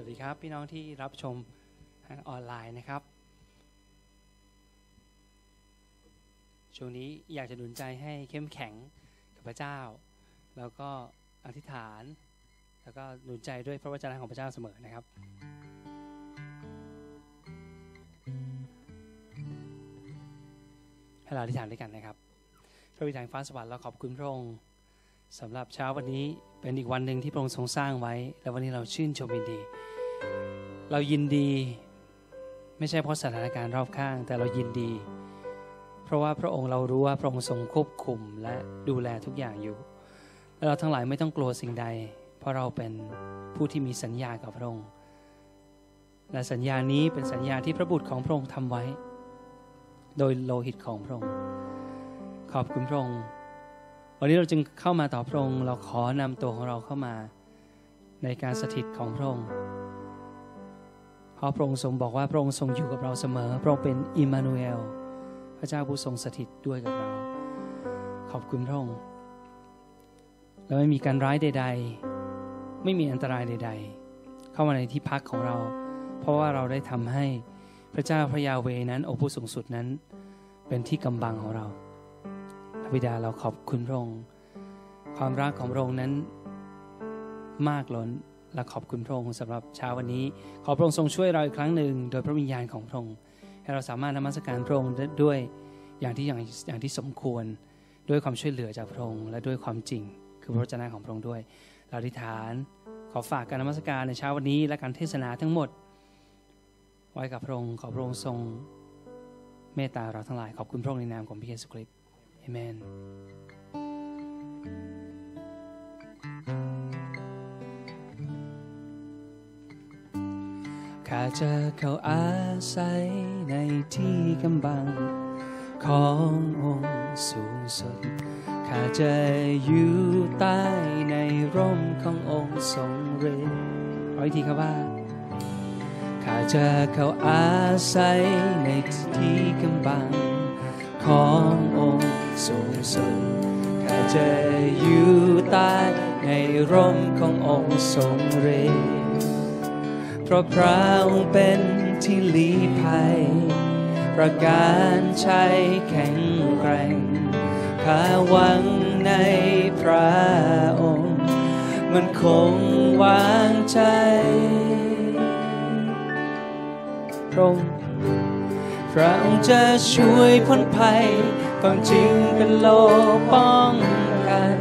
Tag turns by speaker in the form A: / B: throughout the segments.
A: วัสดีครับ พี่น้องที่รับชมทางออนไลน์นะครับ ช่วงนี้อยากจะหนุนใจให้เข้มแข็งกับพระเจ้า แล้วก็อธิษฐาน แล้วก็หนุนใจด้วยพระวจนะของพระเจ้าเสมอนะครับให้เราอธิษฐานด้วยกันนะครับ พระบิดาแห่งฟ้าสวรรค์เราขอบคุณพระองค์ สำหรับเช้าวันนี้เป็นอีกวันหนึ่งที่พระองค์ทรงสร้างไว้ และวันนี้เราชื่นชมยินดี เรายินดี ไม่ใช่เพราะสถานการณ์รอบข้าง แต่เรายินดี เพราะว่าพระองค์เรารู้ว่าพระองค์ทรงควบคุมและดูแลทุกอย่างอยู่ และเราทั้งหลายไม่ต้องกลัวสิ่งใด เพราะเราเป็นผู้ที่มีสัญญากับพระองค์ และสัญญานี้เป็นสัญญาที่พระบุตรของพระองค์ทำไว้ โดยโลหิตของพระองค์ ขอบคุณพระองค์ วันนี้เราจึงเข้ามาต่อพระองค์เราขอนำตัวของเราเข้ามาในการสถิตของพระองค์เพราะพระองค์ทรงบอกว่าพระองค์ทรงอยู่กับเราเสมอ พระองค์เป็นอิมมานูเอล พระเจ้าผู้ทรงสถิตด้วยกับเรา ขอบคุณพระองค์และไม่มีการร้ายใด ๆ ไม่มีอันตรายใด ๆ เข้ามาในที่พักของเรา เพราะว่าเราได้ทำให้พระเจ้าพระยาเวนั้นองค์ผู้สูงสุดนั้น เป็นที่กำบังของเรา พระบิดาเราขอบคุณพระองค์ ความรักของพระองค์นั้นมากล้นและขอบคุณพระองค์สำหรับเช้าวันนี้ ขอพระองค์ทรงช่วยเราอีกครั้งหนึ่ง โดยพระวิญญาณของพระองค์ ให้เราสามารถนมัสการพระองค์ด้วยอย่างที่อย่างอย่างที่สมควร ด้วยความช่วยเหลือจากพระองค์และด้วยความจริง คือพระวจนะของพระองค์ด้วย เราอธิษฐาน ขอฝากการนมัสการในเช้าวันนี้ และการเทศนาทั้งหมด ไว้กับพระองค์ขอพระองค์ทรงเมตตาเราทั้งหลายขอบคุณพระองค์ในนามของพระเยซูคริสต์ เอเมนข้าจะเข้าอาศัยในที่กำบัง ขององค์สูงสุด ข้าจะอยู่ใต้ในร่มขององค์ทรงฤทธิ์ขออีกทีครับว่า ข้าจะเข้าอาศัยในที่กำบัง ขององค์ สูงสุดข้าจะอยู่ใต้ในร่มขององค์ทรงฤทธิ์เพราะพระองค์เป็นที่ลี้ภัย ประการชัยแข็งแกร่งข้าหวังในพระองค์ มันคงวางใจพระองค์พระองค์จะช่วยพ้นภัย ความจริงเป็นโลป้องกัน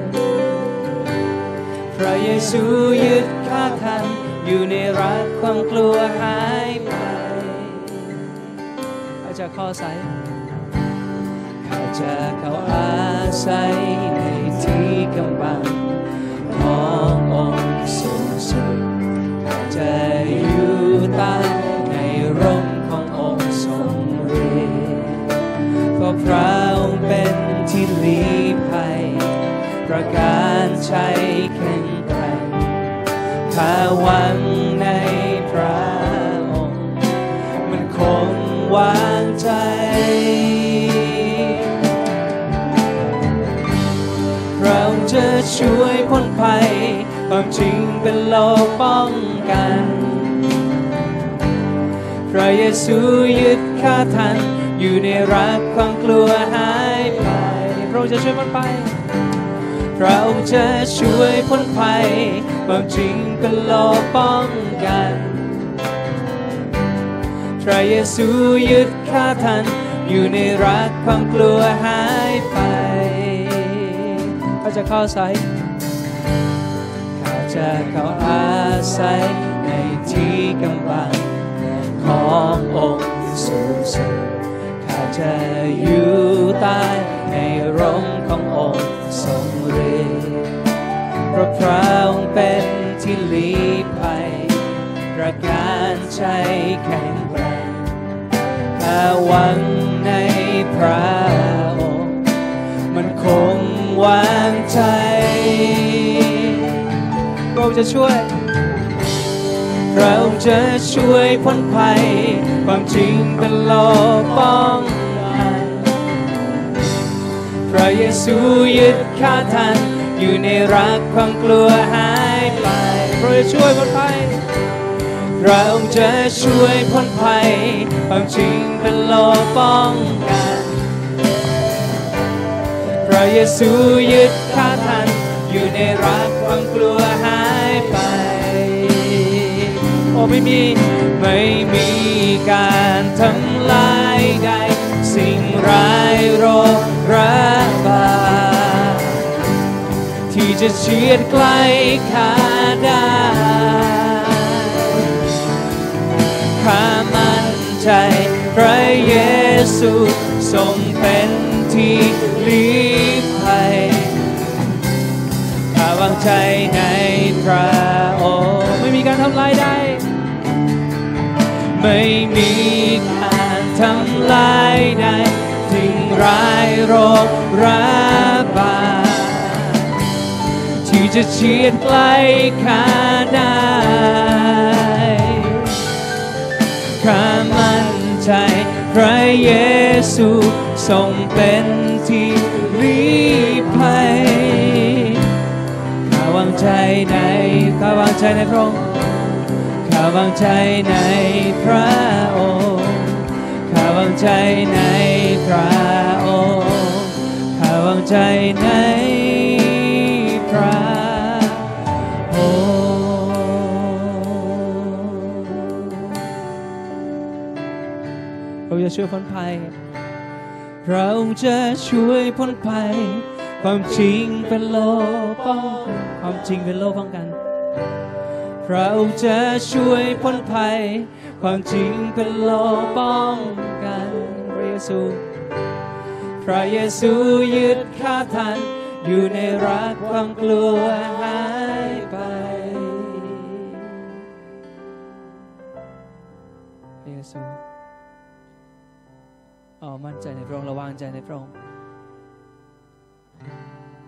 A: พระเยซูยึดข้าทัน อยู่ในรักความกลัวหายไปข้าจะข้อใสข้าจะเข้าอาศัยในที่กำบังขององค์สูงสุดข้าจะอยู่ใต้ในร่มขององค์ทรงฤทธิ์เพราะพระ ลีภัย ประการชัยแข็งแกร่งข้าหวังในพระองค์มันคงวางใจเราจะช่วยพ้นภัย ความจริงเป็นโลกป้องกัน พระเยซูยึดข้าทัน อยู่ในรักความกลัวหาย ไปพระองค์จะช่วยพ้นภัยเราจะช่วยพ้นภัยความจริงก็รอป้องกันพระเยซูยึดข้าทัน อยู่ในรักความกลัวหายไปข้าจะเข้าใส่ข้าจะเข้าอาศัยในที่กำบังขององค์สูงสุด จะอยู่ใต้ในร่มขององค์ทรงฤทธิ์เพราะพระองค์เป็นที่ลีภัยประการชัยแข็งแกร่งข้าหวังในพระองค์ มันคงวางใจพระองค์จะช่วยเราจะช่วยพ้นภัย ความจริงเป็นโลกป้อง พระเยซูยึดข้าทันอยู่ในรักความกลัวหายไปพระจะช่วยพ้นภัย
B: พระองค์จะช่วยพ้นภัยความจริงเป็นโลป้องกันพระเยซูยึดข้าทันอยู่ในรักความกลัวหายไปโอ้ไม่มีไม่มีการทำลาย สิ่งร้ายโรคระบาที่จะเฉียดใกล้ข้าได้ข้ามั่นใจพระเยซูทรงเป็นที่ลี้ภัยข้าวางใจในพระองค์ไม่มีการทำลายได้ ไม่มี ทำลายได้ทิ้งร้ายโรคระบาดที่จะเฉียดใกลข้าได้ข้ามั่นใจพระเยซูทรงเป็นที่ลี้ภัยข้าวางใจในข้าวางใจในพระองค์ข้าวางใจในพระองค์ ใจในพระองค์ข้าวางใจในพระองค์เราจะช่วยพ้นภัยเราจะช่วยพ้นภัย ความจริงเป็นโลป้องความจริงเป็นโลป้องกันเราจะช่วยพ้นภัย ความจริงเป็นโลป้องกัน ซู พระเยซูยึดข้าทันอยู่ในรักความกลัวหายไป พระเยซูอ๋อมั่นใจในพระองค์ระวางใจในพระองค์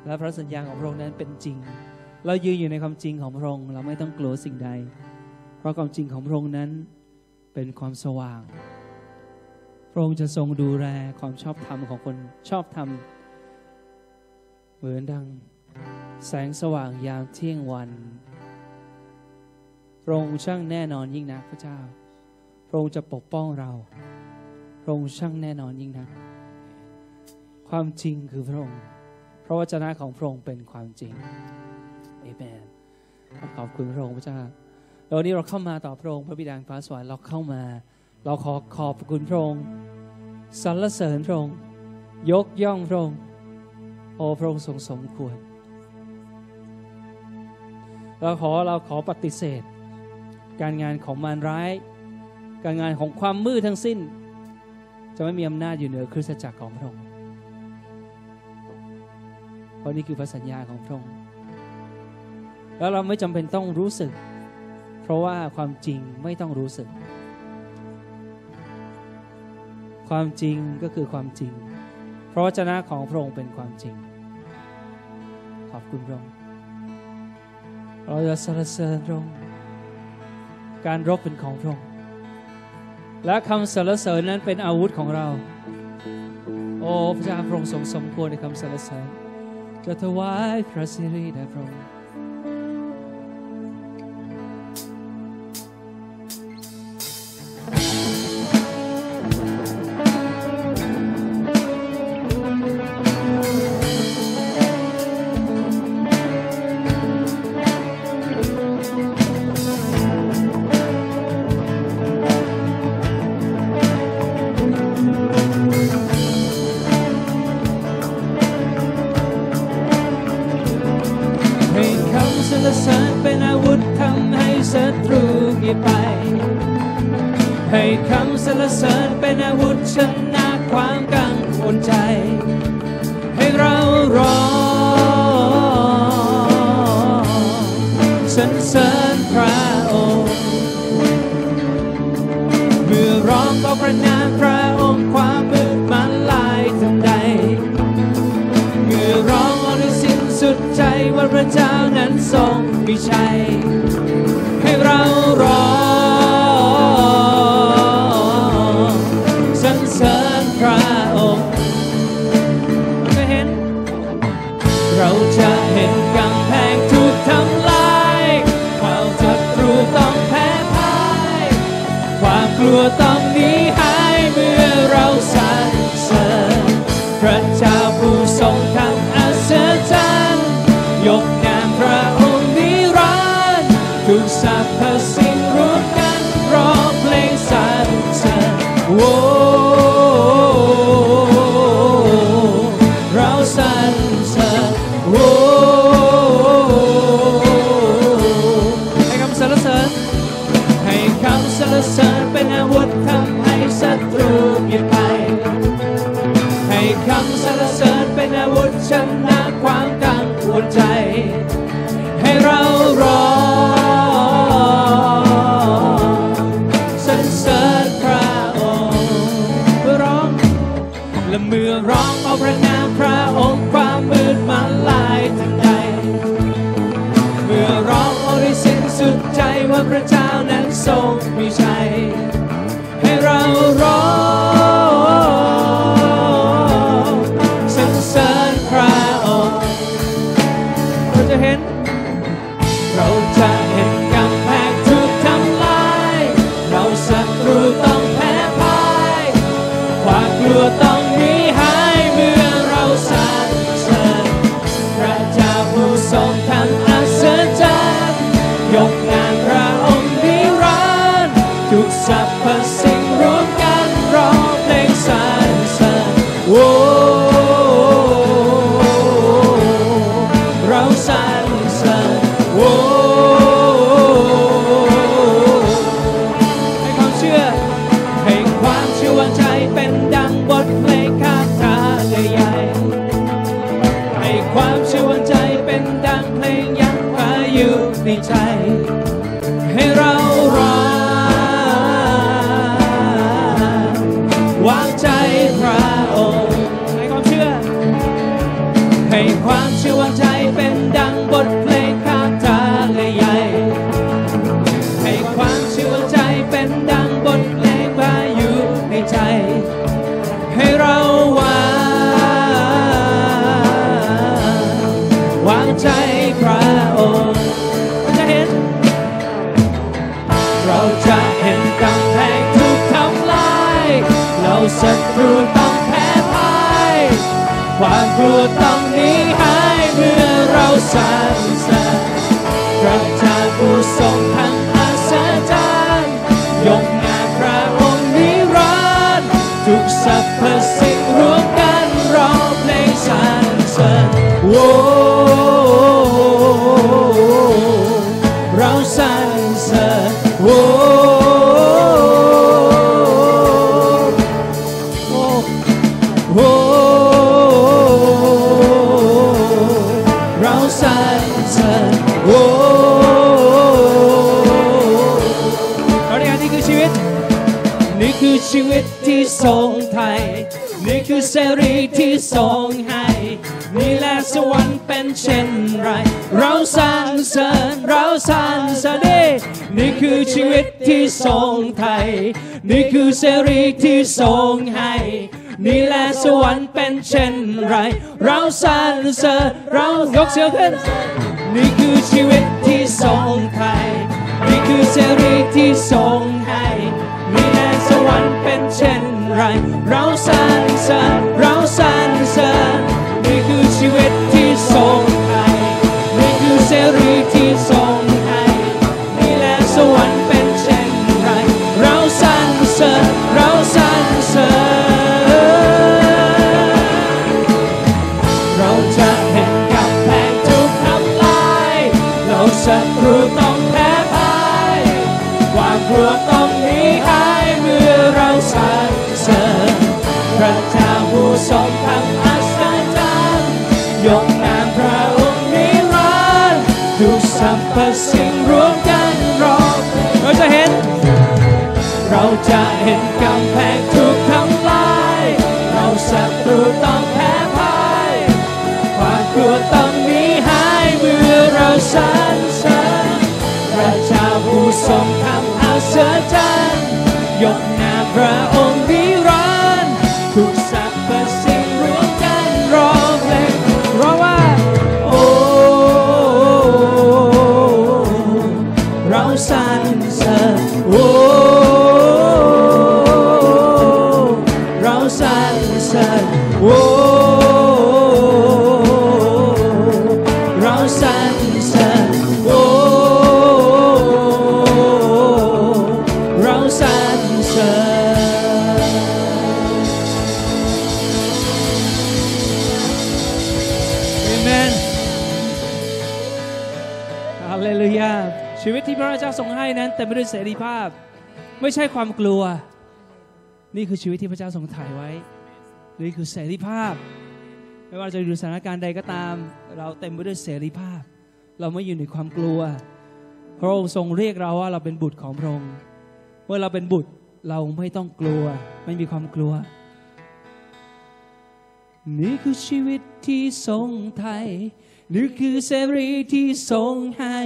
B: และพระสัญญาของพระองค์นั้นเป็นจริง เรายืนอยู่ในความจริงของพระองค์ เราไม่ต้องกลัวสิ่งใด เพราะความจริงของพระองค์นั้นเป็นความสว่าง ระองค์จะทรงดูแลความชอบธรรมของคนชอบธรรม เหมือนดังแสงสว่างยามเที่ยงวัน พระองค์ช่างแน่นอนยิ่งนักพระเจ้า พระองค์จะปกป้องเรา พระองค์ช่างแน่นอนยิ่งนัก ความจริงคือพระองค์ พระวจนะของพระองค์เป็นความจริงเอเมนขอบคุณพระองค์พระเจ้าแล้ววันนี้เราเข้ามาต่อพระองค์พระบิดาแห่งฟ้าสวรรค์เราเข้ามา เราขอขอบคุณพระองค์สรรเสริญพระองค์ยกย่องพระองค์โอ้พระองค์ทรงสมควร เราขอเราขอปฏิเสธ การงานของมารร้าย การงานของความมืดทั้งสิ้น จะไม่มีอำนาจอยู่เหนือคริสตจักรของพระองค์เพราะนี่คือพระสัญญาของพระองค์แล้วเราไม่จำเป็นต้องรู้สึก เพราะว่าความจริงไม่ต้องรู้สึก ความจริงก็คือความจริงเพราะวจนะของพระองค์เป็นความจริง ขอบคุณพระองค์เราจะสรรเสริญพระองค์การรบเป็นของพระองค์ และคำสรรเสริญนั้นเป็นอาวุธของเรา โอ้พระเจ้าพระองค์ทรงสมควรในคำสรรเสริญจะถวายพระสิริแด่พระองค์ silence. กลัต้องแพ้พ่ายความกลัวต้องหนีหายเมื่อเราสั่นสะพระเจ้าผู้ทรง ชีวิตที่ทรงไทย นี่คือเสรีที่ทรงให้ นี่แหละสวรรค์เป็นเช่นไร เราสรรเสริญเรายกเสียงขึ้น นี่คือชีวิตที่ทรงไทย นี่คือเสรีที่ทรงให้นี่แหละสวรรค์เป็นเช่นไร เราสรรเสริญเราสรรเสริญนี่คือชีวิตที่ทรงไทย นี่คือเสรีที่ทรง วกต้องนี้หาเมื่อเราสรรเสริระเจ้าผู้ทรงอัศจรรย์ยกนามพระองค์นิรันดร์ทุกสรรสิงรวมกันรอเราจะเห็น เราจะเห็นกำแพงถูกทำลาย เราศัตรูต้องแพ้พ่ายความกลัวต้องนี้หาเมื่อเราสรรเสริระเจ้าผู้ทรง เธอจันยกน้าพระองค์ ไม่ใช่ความกลัว นี่คือชีวิตที่พระเจ้าทรงถ่ายไว้ นี่คือเสรีภาพ ไม่ว่าจะอยู่สถานการณ์ใดก็ตาม เราเต็มไปด้วยเสรีภาพ เราไม่อยู่ในความกลัว พระองค์ทรงเรียกเราว่าเราเป็นบุตรของพระองค์เมื่อเราเป็นบุตรเราไม่ต้องกลัว ไม่มีความกลัว นี่คือชีวิตที่ทรงไทย นี่คือเสรีที่ทรงให้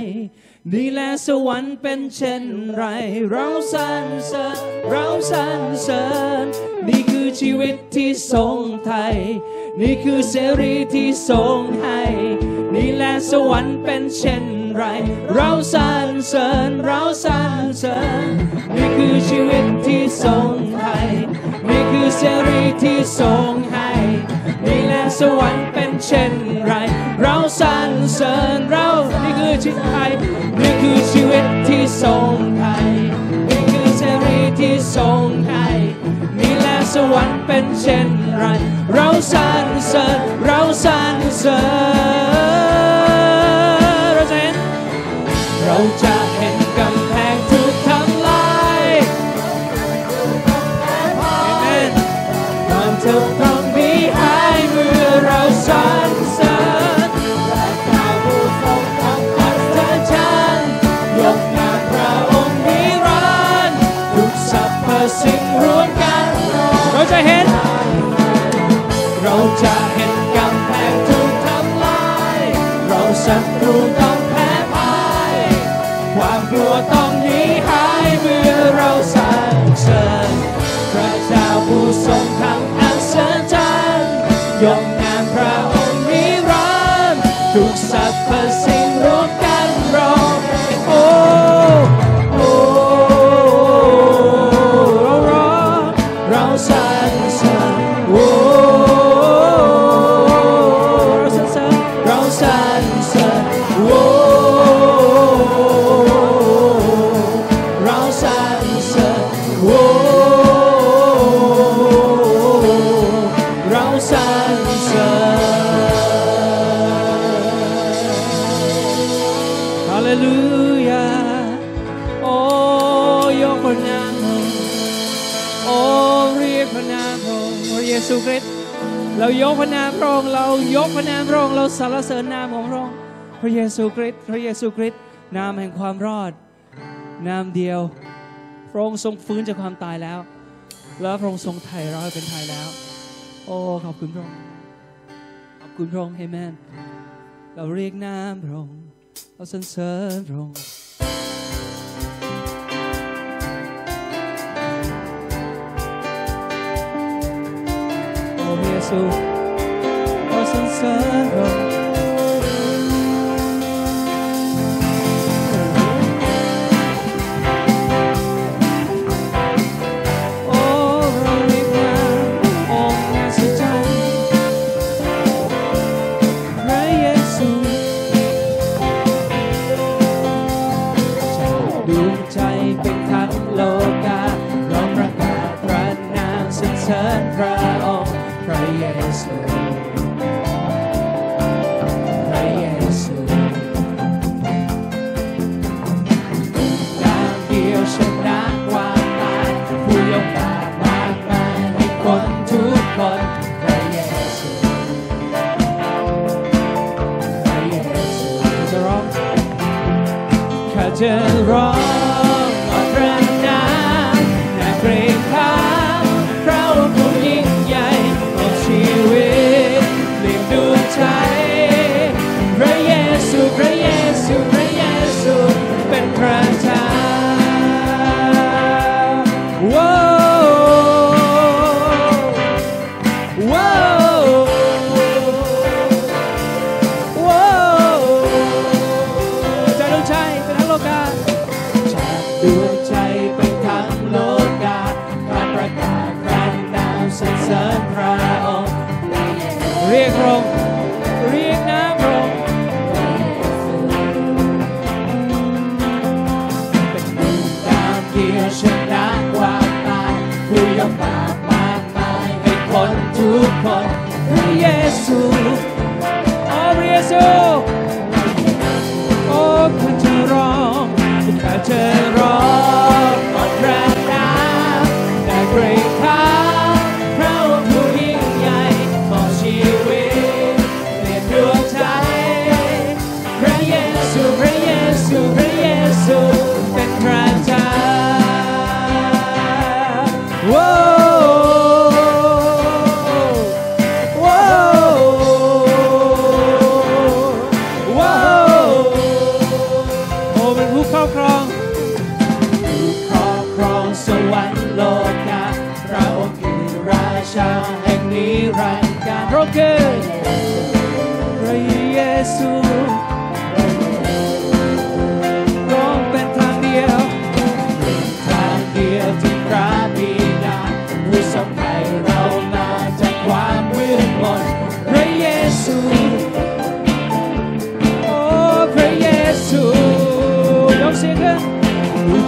B: นี่แหละสวรรค์เป็นเช่นไร เราสรรเสริญเราสรรเสริญนี่คือชีวิตที่ทรงไทย นี่คือเสรีที่ทรงให้ นี่แหละสวรรค์เป็นเช่นไร เราสรรเสริญเราสรรเสริญนี่คือชีวิตที่ทรงไทย นี่คือเสรีที่ทรงให้ สวรรค์เป็นเช่นไร เราสรรเสริญเรา นี่คือชีวิตไทยนี่คือชีวิตที่ทรงไทยนี่คือเสรีที่ทรงให้นี่แหละสวรรค์เป็นเช่นไร เราสรรเสริญเราสรรเสริญเราจะเห็นเราจะ จ้ ซูคริสต์พระเยซูคริสต์นามแห่งความรอด นามเดียวพระองค์ทรงฟื้นจากความตายแล้ว แล้วพระองค์ทรงไถ่เราให้เป็นไทยแล้ว โอ้ขอบคุณพระองค์ขอบคุณพระองค์เอเมนเราเรียกนามพระองค์เราสรรเสริญพระองค์โอ้พระเยซูเราสรรเสริญพระองค์ิญพระองค์พระเยซูพระเยซูดาวเดียวชนะความตายผู้ยกบามากมายให้คนทุกคนพระเยซูพระเยซูจะร้องข้าจะร้อง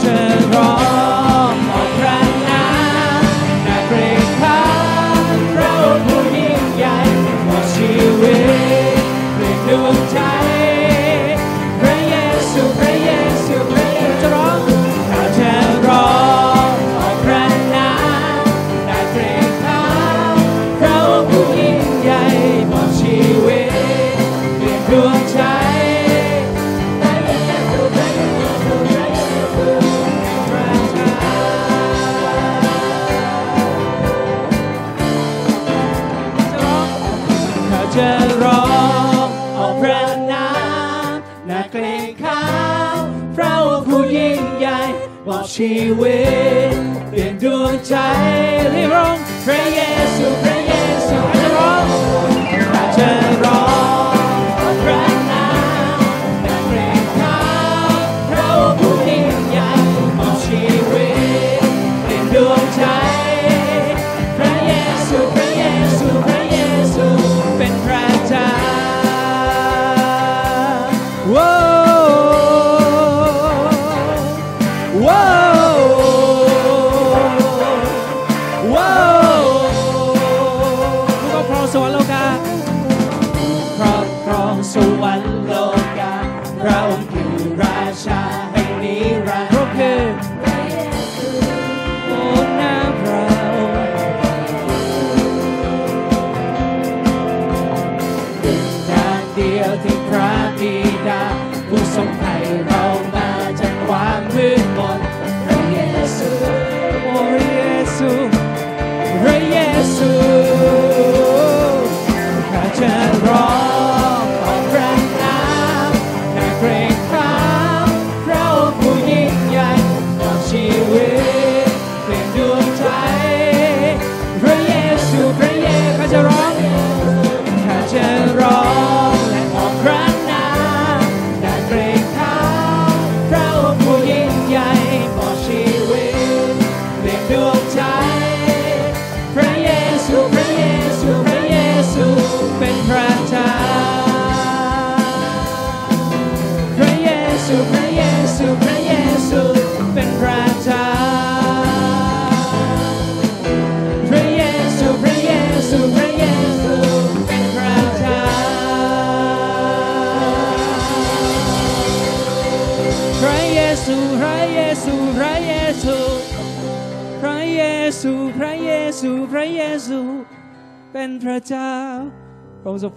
B: children.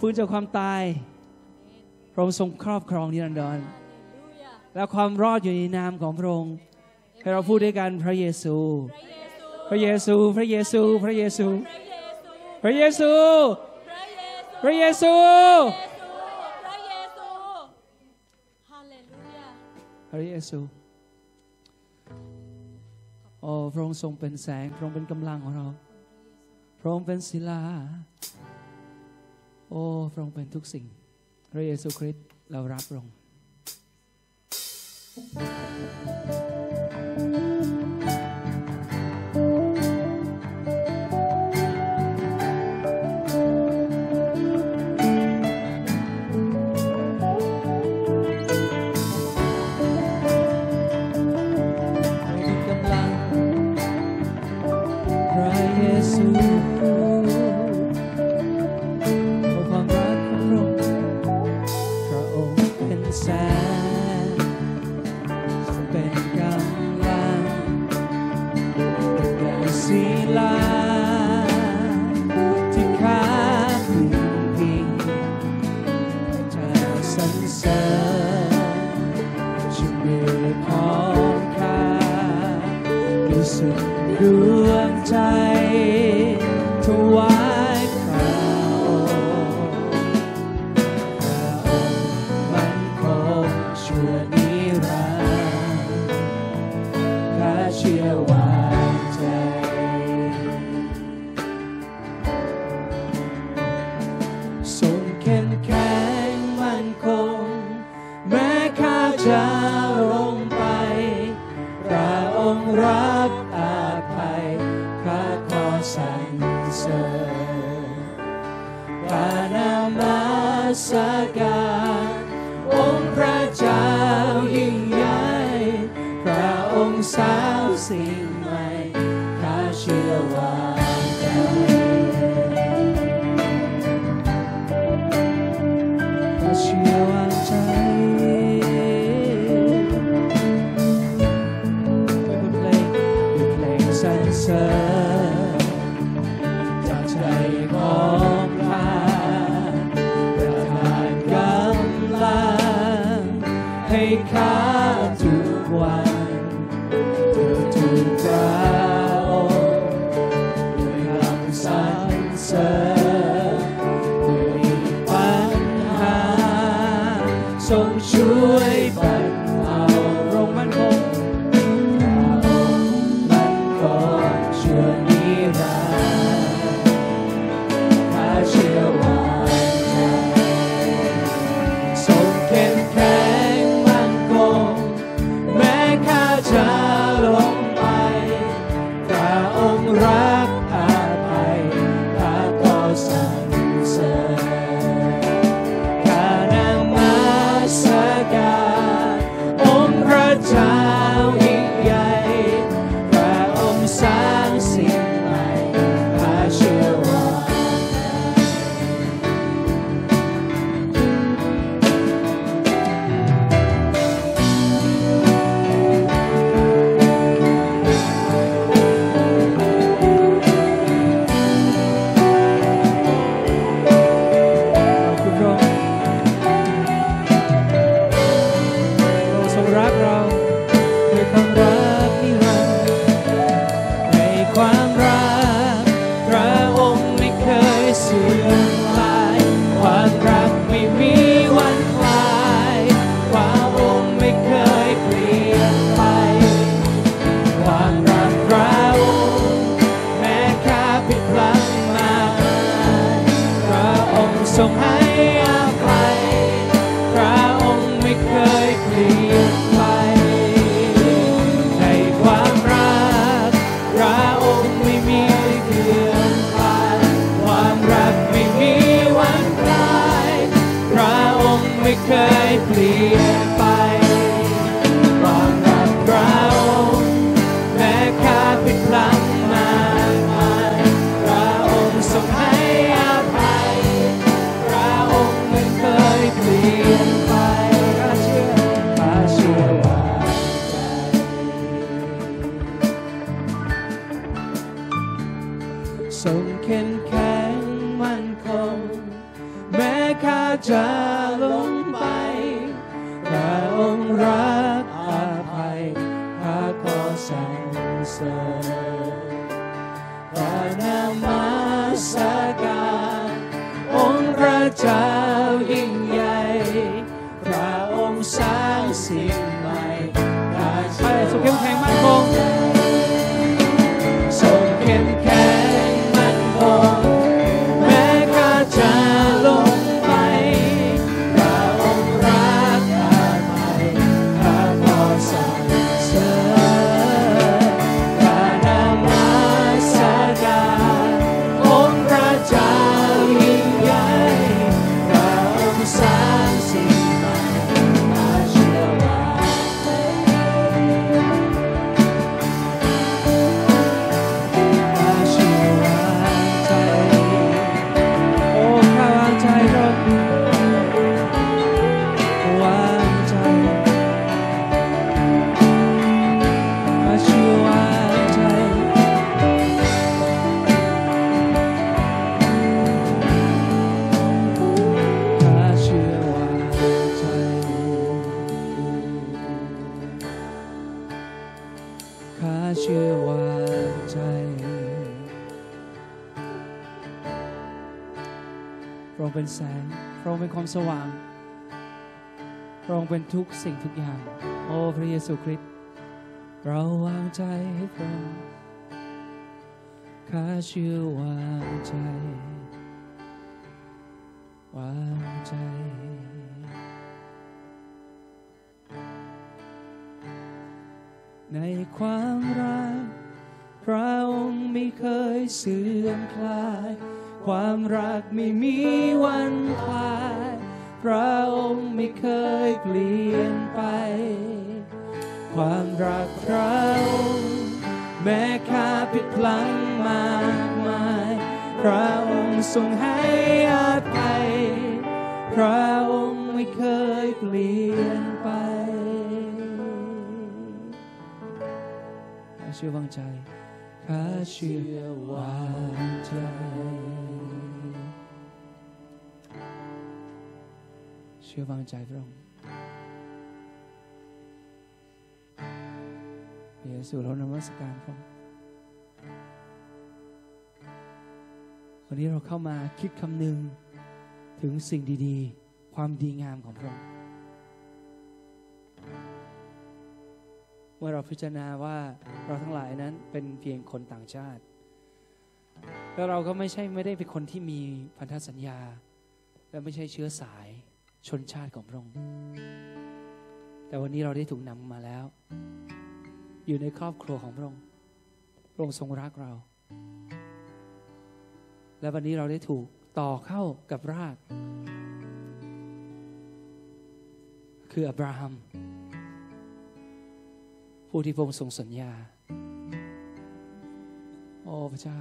B: ฟื้นจากความตายพระองค์ทรงครอบครองนิรันดรและความรอดอยู่ในนามของพระองค์ให้เราพูดด้วยกันพระเยซู พระเยซู พระเยซู พระเยซู พระเยซู พระเยซู
C: พระเยซูฮาเลลูยา
B: พระเยซูโอ้พระองค์ทรงเป็นแสงพระองค์เป็นกำลังของเรา พระองค์เป็นศิลา โอ้พระองค์เป็นทุกสิ่ง พระเยซูคริสต์เรารับพระองค์พระเยซู ทุกสิ่งทุกอย่าง โอ้พระเยซูคริสต์เราวางใจให้พระองค์ข้าเชื่อวางใจ วางใจ ในความรักพระองค์ไม่เคยเสื่อมคลาย ความรักไม่มีวันคลาย ระองค์ไม่เคยเปลี่ยนไป ความรักเราแม้ข้าผิดพลังมากมาย พระองค์ทรงให้อภัย พระองค์ไม่เคยเปลี่ยนไปข้าเชื่อวางใจข้าเชื่อวางใจ ชื่อวางใจพระองค์เยซูเรานมัสการพระองค์วันนี้เราเข้ามาคิดคำนึงถึงสิ่งดีๆ ความดีงามของพระองค์เมื่อเราพิจารณาว่าเราทั้งหลายนั้นเป็นเพียงคนต่างชาติ แล้วเราก็ไม่ใช่ไม่ได้เป็นคนที่มีพันธสัญญา และไม่ใช่เชื้อสาย ชนชาติของพระองค์ แต่วันนี้เราได้ถูกนำมาแล้ว อยู่ในครอบครัวของพระองค์ พระองค์ทรงรักเรา และวันนี้เราได้ถูกต่อเข้ากับราก คืออับราฮัม ผู้ที่พระองค์ทรงสัญญา โอ้พระเจ้า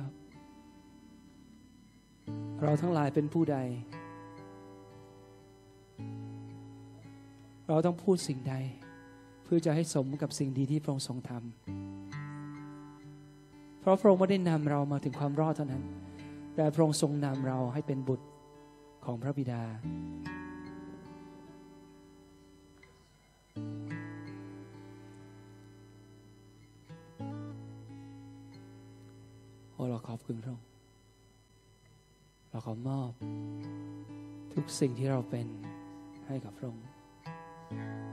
B: เราทั้งหลายเป็นผู้ใด เราต้องพูดสิ่งใด เพื่อจะให้สมกับสิ่งดีที่พระองค์ทรงทำเพราะพระองค์ไม่ได้นำเรามาถึงความรอดเท่านั้น แต่พระองค์ทรงนำเราให้เป็นบุตรของพระบิดา โอ้เราขอบคุณพระองค์เราขอมอบ ทุกสิ่งที่เราเป็นให้กับพระองค์ ข้า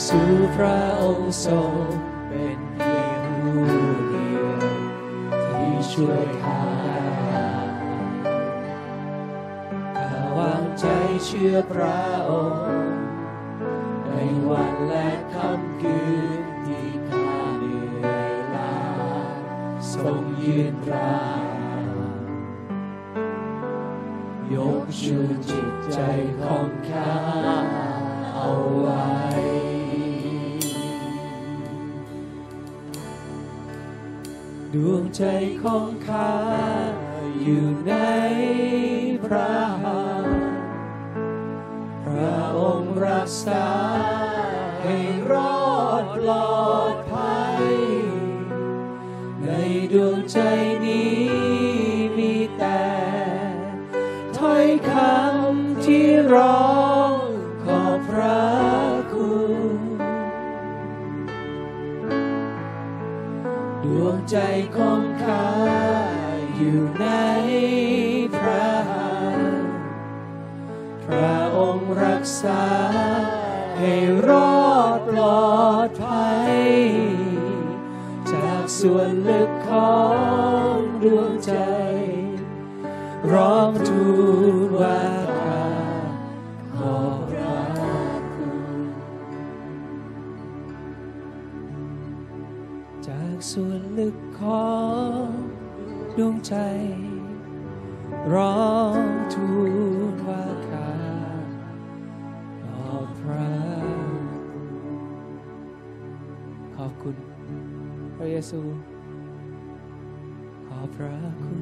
B: ระเยซูพระองค์ทรงเป็นเพียงผู้เดียวที่ช่วยข้าได้าวางใจเชื่อพระองค์ ในวันและค่ำคืนที่ข้าเหนื่อยล้าทรงยืนระยกชูจิตใจของข้า ใจของข้าอยู่ในพระหัตถ์พระองค์รักษาให้รอดปลอด กษา ให้รอดปลอดภัย จากส่วนลึกของดวงใจ ร้องทูลว่าข้า ซู ขอบพระคุณ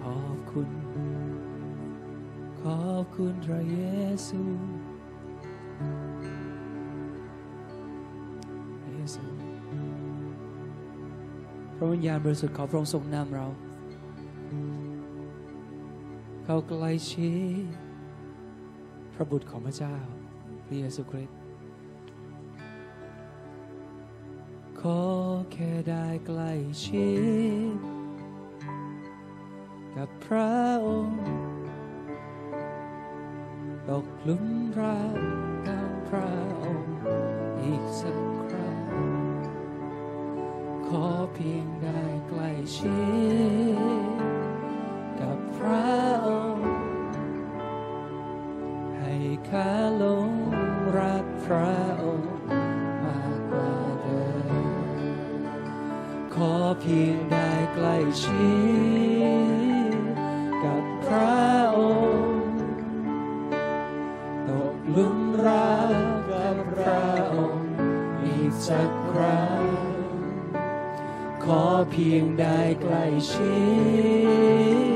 B: ขอบคุณ ขอบคุณพระเยซูเยซูพระวิญญาณบริสุทธิ์ขอพระองค์ทรงนำเรา เข้าใกล้ชิดพระบุตรของพระเจ้าพระเยซูคริสต์ อแค่ได้ใกล้ชิดกับพระองค์ ตกลุมรักกับพระองค์อีกสักครั้ง ขอเพียงได้ใกล้ชิดกับพระองค์ ให้ข้าหลงรักพระ พียงได้ใกล้ชิดกับพระองค์ตกหลุมรักกับพระองค์อีกสักครั้งขอเพียงได้ใกล้ชิด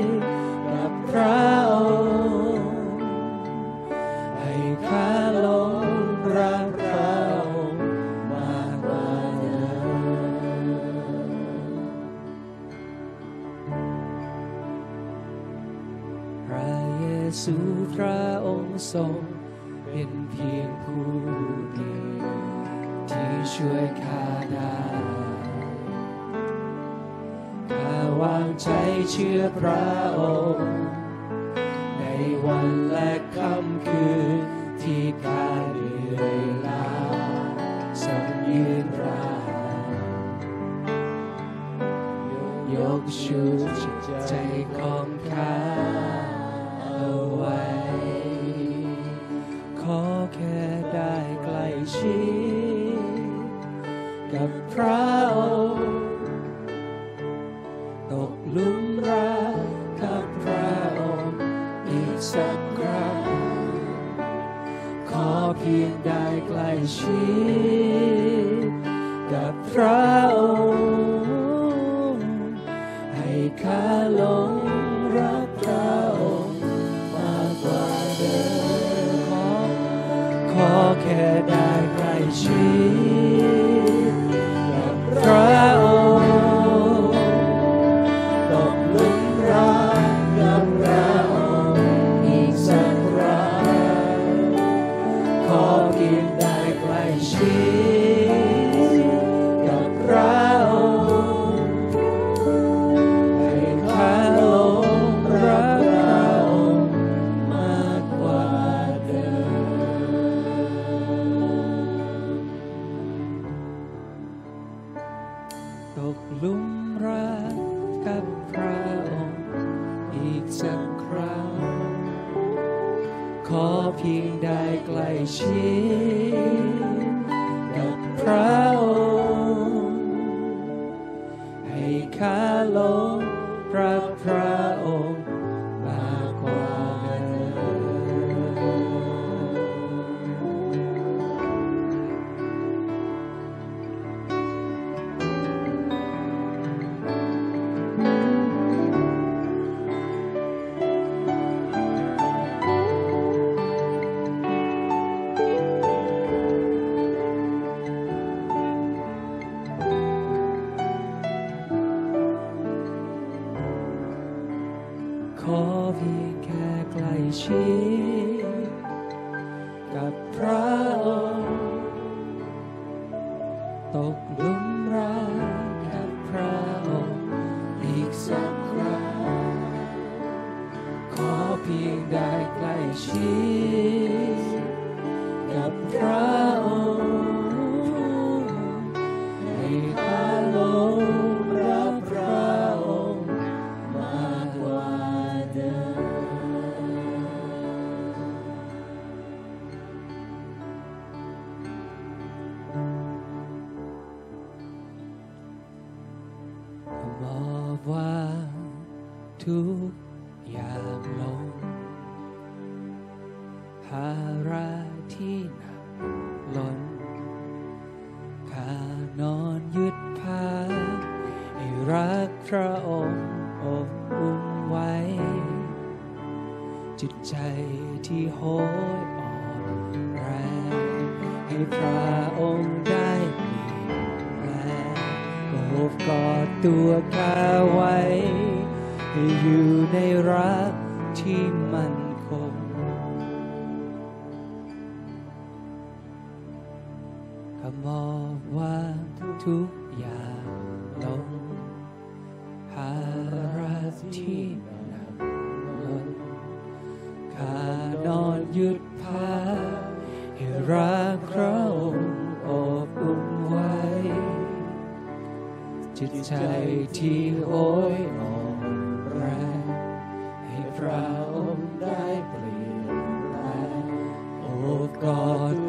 B: เชื่อพระองค์ ในวันและค่ำคืนที่การเหนื่อยล้าทรงยืนราายกชูใจของข้า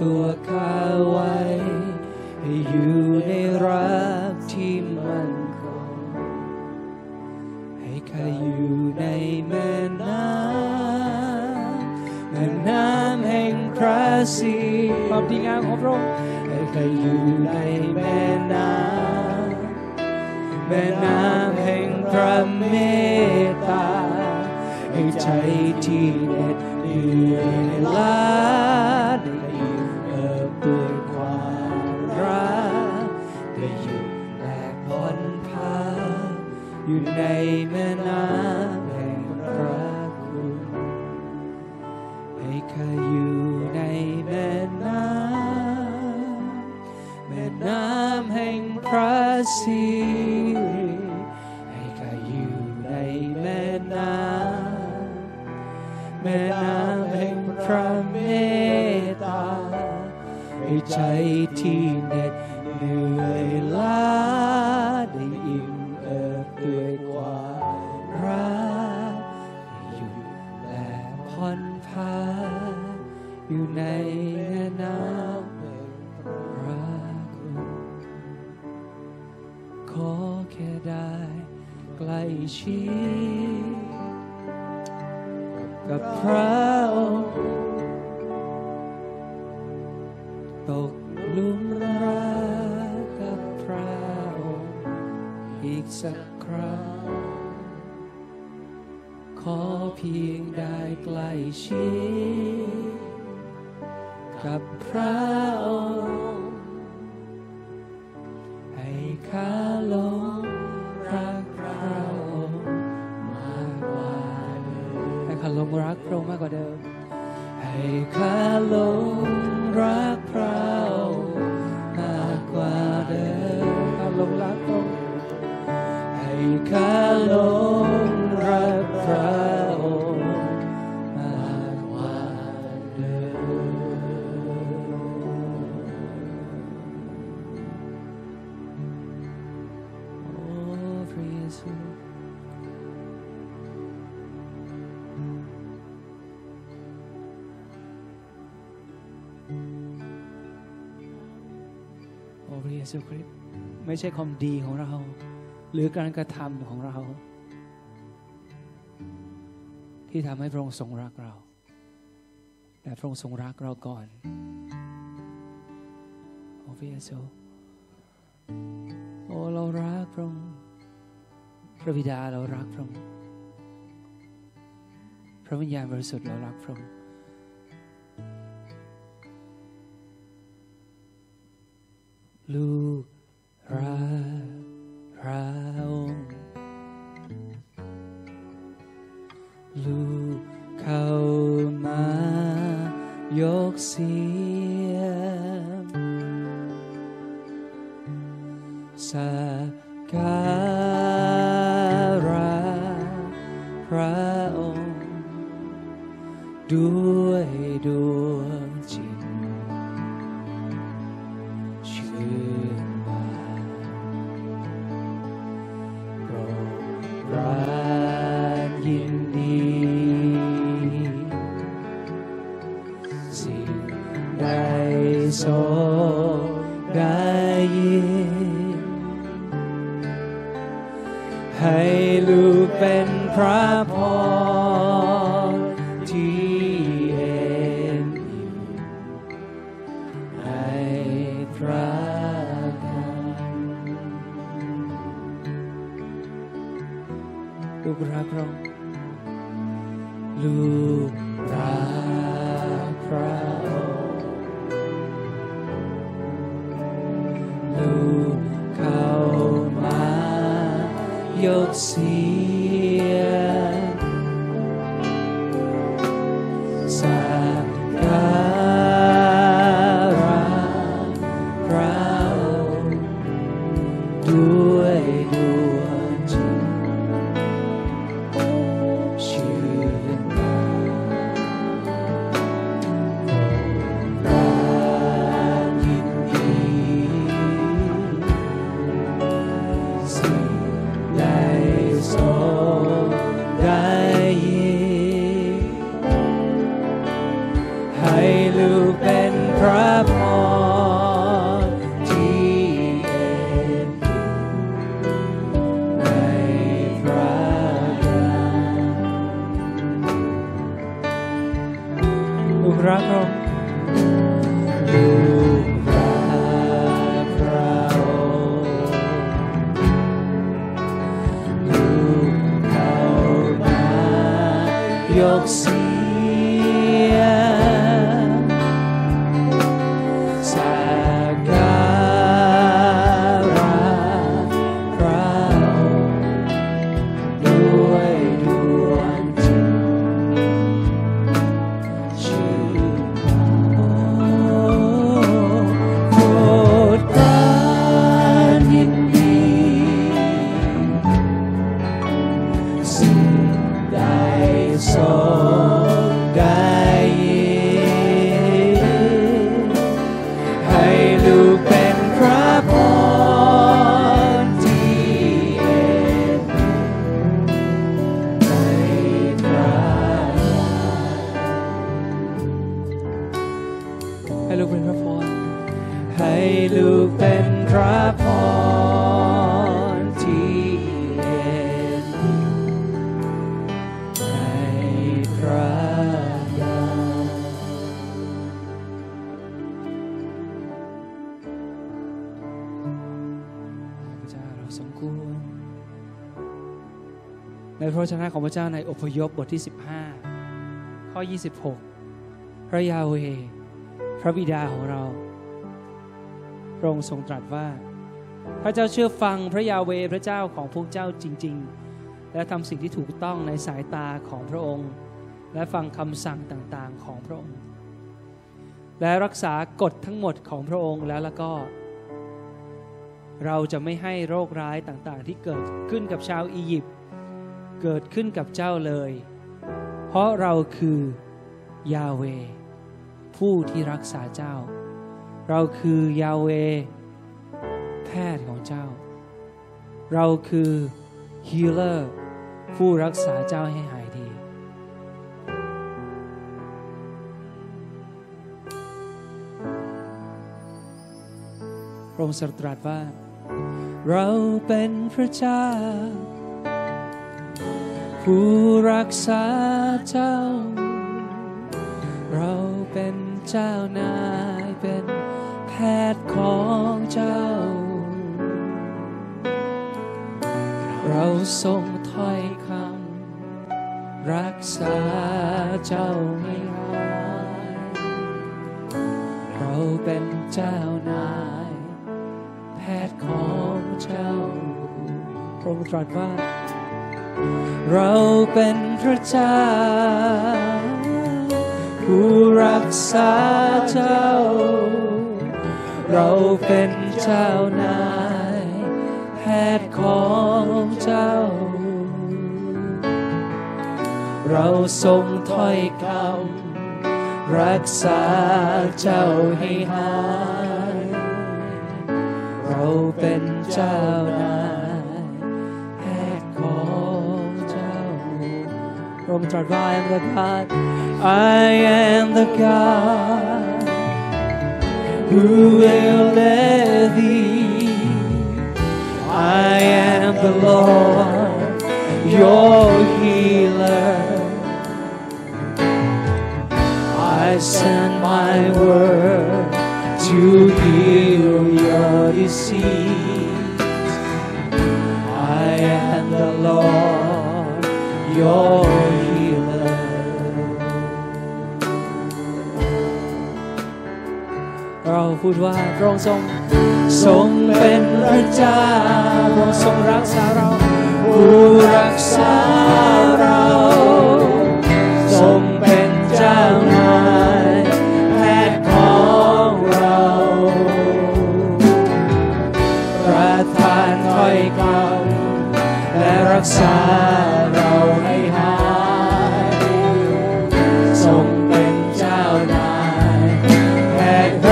B: ตัวข้าไว้ ให้อยู่ในรักที่มั่นคง ให้ข้าอยู่ในแม่น้ำแม่น้ำแห่งพระสิริความดีงามของพระองค์ให้ข้าอยู่ในแม่น้ำแม่น้ำแห่งพระเมตตาให้ใจที่เด็ดเดือยล้าได้ อยู่ในแม่น้ำแห่งพระคุณให้ข้าอยู่ในแม่น้ำแม่น้ำแห่งพระสิริให้ข้าอยู่ในแม่น้ำแม่น้ำแห่งพระเมตตาให้ใจที่ ห้ข้าหลงรักพระองค์มากกว่าเดิม ให้ข้าหลงรักพระองค์มากกว่าเดิมข้าหลงรักพระองค์ให้ข้าหลง ซูคริสต์ไม่ใช่ความดีของเรา หรือการกระทำของเรา ที่ทำให้พระองค์ทรงรักเรา แต่พระองค์ทรงรักเราก่อนโอ้พระเยซูโอ้เรารักพระองค์พระบิดาเรารักพระองค์พระวิญญาณบริสุทธิ์เรารักพระองค์ ลูกรักพระองค์ลูกเข้ามายกเสียงสักการะพระองค์ด้วยดวง ให้ลูกเป็นพระพรที่เอ็นดูให้พระกันลูกรักเราลูกา ระวจนะของพระเจ้าในอพยพบทที่ 15 ข้อ 26 พระยาเวพระบิดาของเรา พระองค์ทรงตรัสว่า พระเจ้าเชื่อฟังพระยาเวพระเจ้าของพวกเจ้าจริง ๆ และทำสิ่งที่ถูกต้องในสายตาของพระองค์ และฟังคำสั่งต่างๆของพระองค์ และรักษากฎทั้งหมดของพระองค์แล้วแล้วก็ เราจะไม่ให้โรคร้ายต่างๆ ที่เกิดขึ้นกับชาวอียิปต์ เกิดขึ้นกับเจ้าเลย เพราะเราคือยาเว ผู้ที่รักษาเจ้า เราคือยาเว แพทย์ของเจ้า เราคือฮีเลอร์ผู้รักษาเจ้าให้หายดี พระองค์ทรงตรัสว่า เราเป็นพระเจ้า ผู้รักษาเจ้า เราเป็นเจ้านายเป็นแพทย์ของเจ้า เราส่งถ้อยคำรักษาเจ้าให้หายเราเป็นเจ้านาย แพทย์ของเจ้าพระองค์ตรัสว่า เราเป็นพระเจ้า ผู้รักษาเจ้า เราเป็นเจ้านายแพทย์ของเจ้า เราทรงถ้อยคำรักษาเจ้าให้หาย เราเป็นเจ้านาย from. I am the God. I am the God who will let thee. I am the Lord, your healer. I send my word to heal your disease. I am the Lord, your พูดว่าพระองค์ทรง ทรงเป็นพระเจ้าพระองค์ทรงรักษาเราผู้รักษาเรา ทรงเป็นเจ้านายแพทย์ของเราประทานถ้อยคำและรักษาเราให้หายทรง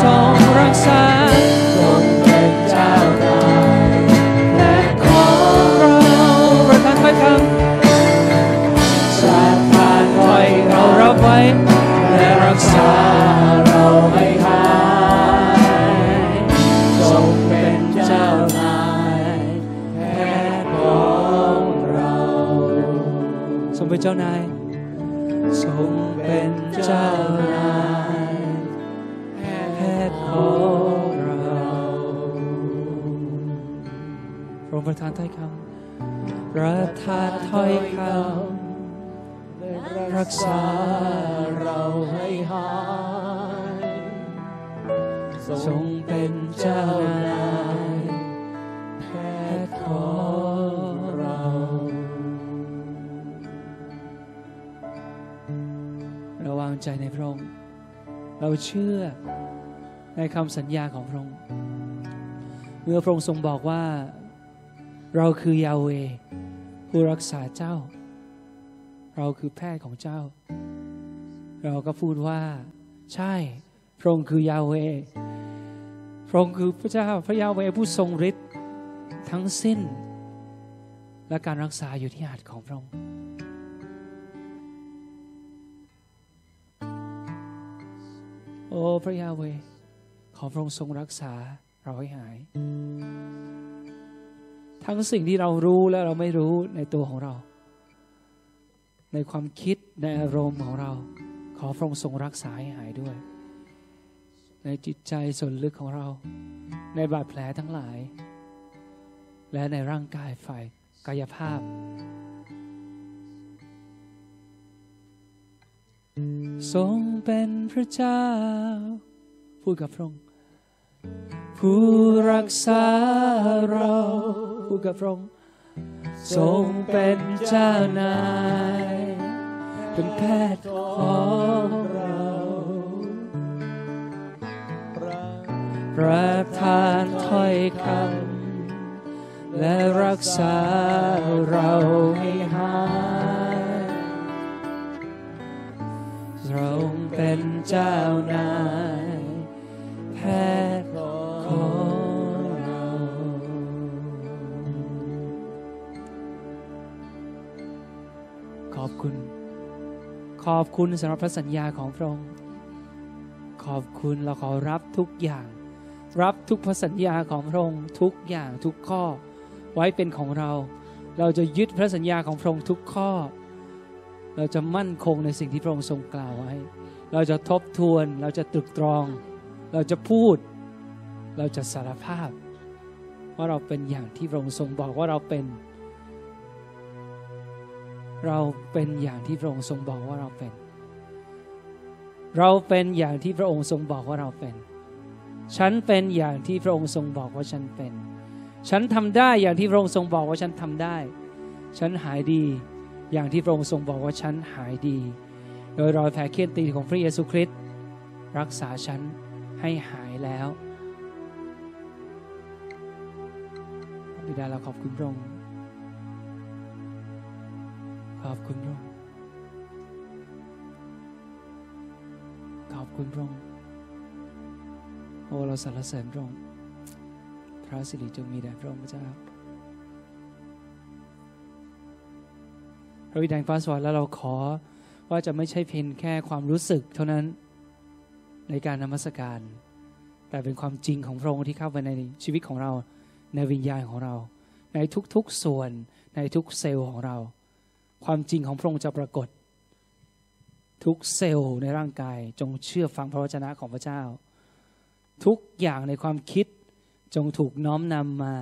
B: พร เราให้หายทรงเป็นเจ้านายแพทย์ของเรา เราวางใจในพระองค์ เราเชื่อในคำสัญญาของพระองค์ เมื่อพระองค์ทรงบอกว่า เราคือยาเวผู้รักษาเจ้า เราคือแพทย์ของเจ้า เราก็พูดว่า ใช่ พระองค์คือยาเว พระองค์คือพระเจ้าพระยาเวผู้ทรงฤทธิ์ทั้งสิ้น และการรักษาอยู่ที่หัตถ์ของพระองค์โอ้พระยาเว ขอพระองค์ทรงรักษาเราให้หาย ทั้งสิ่งที่เรารู้และเราไม่รู้ในตัวของเรา ในความคิดในอารมณ์ของเรา ขอพระองค์ทรงรักษาให้หายด้วย ในจิตใจส่วนลึกของเรา ในบาดแผลทั้งหลาย และในร่างกายฝ่ายกายภาพ ทรงเป็นพระเจ้า พูดกับพระองค์ผู้รักษาเราพูดกับพระองค์ ทรงเป็นเจ้านาย เป็นแพทย์ของเรา ประทานถ้อยคำและรักษาเราให้หายทรงเป็นเจ้านาย แพทย์ของ ขอบคุณ ขอบคุณสำหรับพระสัญญาของพระองค์ ขอบคุณเราขอรับทุกอย่าง รับทุกพระสัญญาของพระองค์ทุกอย่างทุกข้อ ไว้เป็นของเรา เราจะยึดพระสัญญาของพระองค์ทุกข้อ เราจะมั่นคงในสิ่งที่พระองค์ทรงกล่าวไว้ เราจะทบทวน เราจะตรึกตรอง เราจะพูด เราจะสารภาพ ว่าเราเป็นอย่างที่พระองค์ทรงบอกว่าเราเป็น เราเป็นอย่างที่พระองค์ทรงบอกว่าเราเป็น เราเป็นอย่างที่พระองค์ทรงบอกว่าเราเป็น ฉันเป็นอย่างที่พระองค์ทรงบอกว่าฉันเป็น ฉันทำได้อย่างที่พระองค์ทรงบอกว่าฉันทำได้ ฉันหายดีอย่างที่พระองค์ทรงบอกว่าฉันหายดี โดยรอยแผลเคียนตีของพระเยซูคริสต์รักษาฉันให้หายแล้วบิดาเราขอบคุณพระองค์ ขอบคุณพระองค์ขอบคุณพระองค์โอ้เราสรรเสริญพระองค์พระสิริจงมีแด่พระองค์พระเจ้าพระวิญญาณฟ้าสวรรค์แล้วเราขอว่าจะไม่ใช่เพียงแค่ความรู้สึกเท่านั้นในการนมัสการ แต่เป็นความจริงของพระองค์ที่เข้าไปในชีวิตของเรา ในวิญญาณของเรา ในทุกๆส่วนในทุกเซลล์ของเรา ความจริงของพระองค์จะปรากฏ ทุกเซลล์ในร่างกาย จงเชื่อฟังพระวจนะของพระเจ้า ทุกอย่างในความคิดจงถูกน้อมนำมา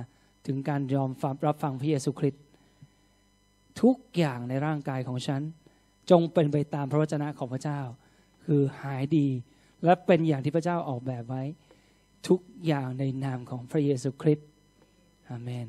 B: ถึงการยอมฟังรับฟังพระเยซูคริสต์ทุกอย่างในร่างกายของฉัน จงเป็นไปตามพระวจนะของพระเจ้า คือหายดีและเป็นอย่างที่พระเจ้าออกแบบไว้ ทุกอย่างในนามของพระเยซูคริสต์อาเมน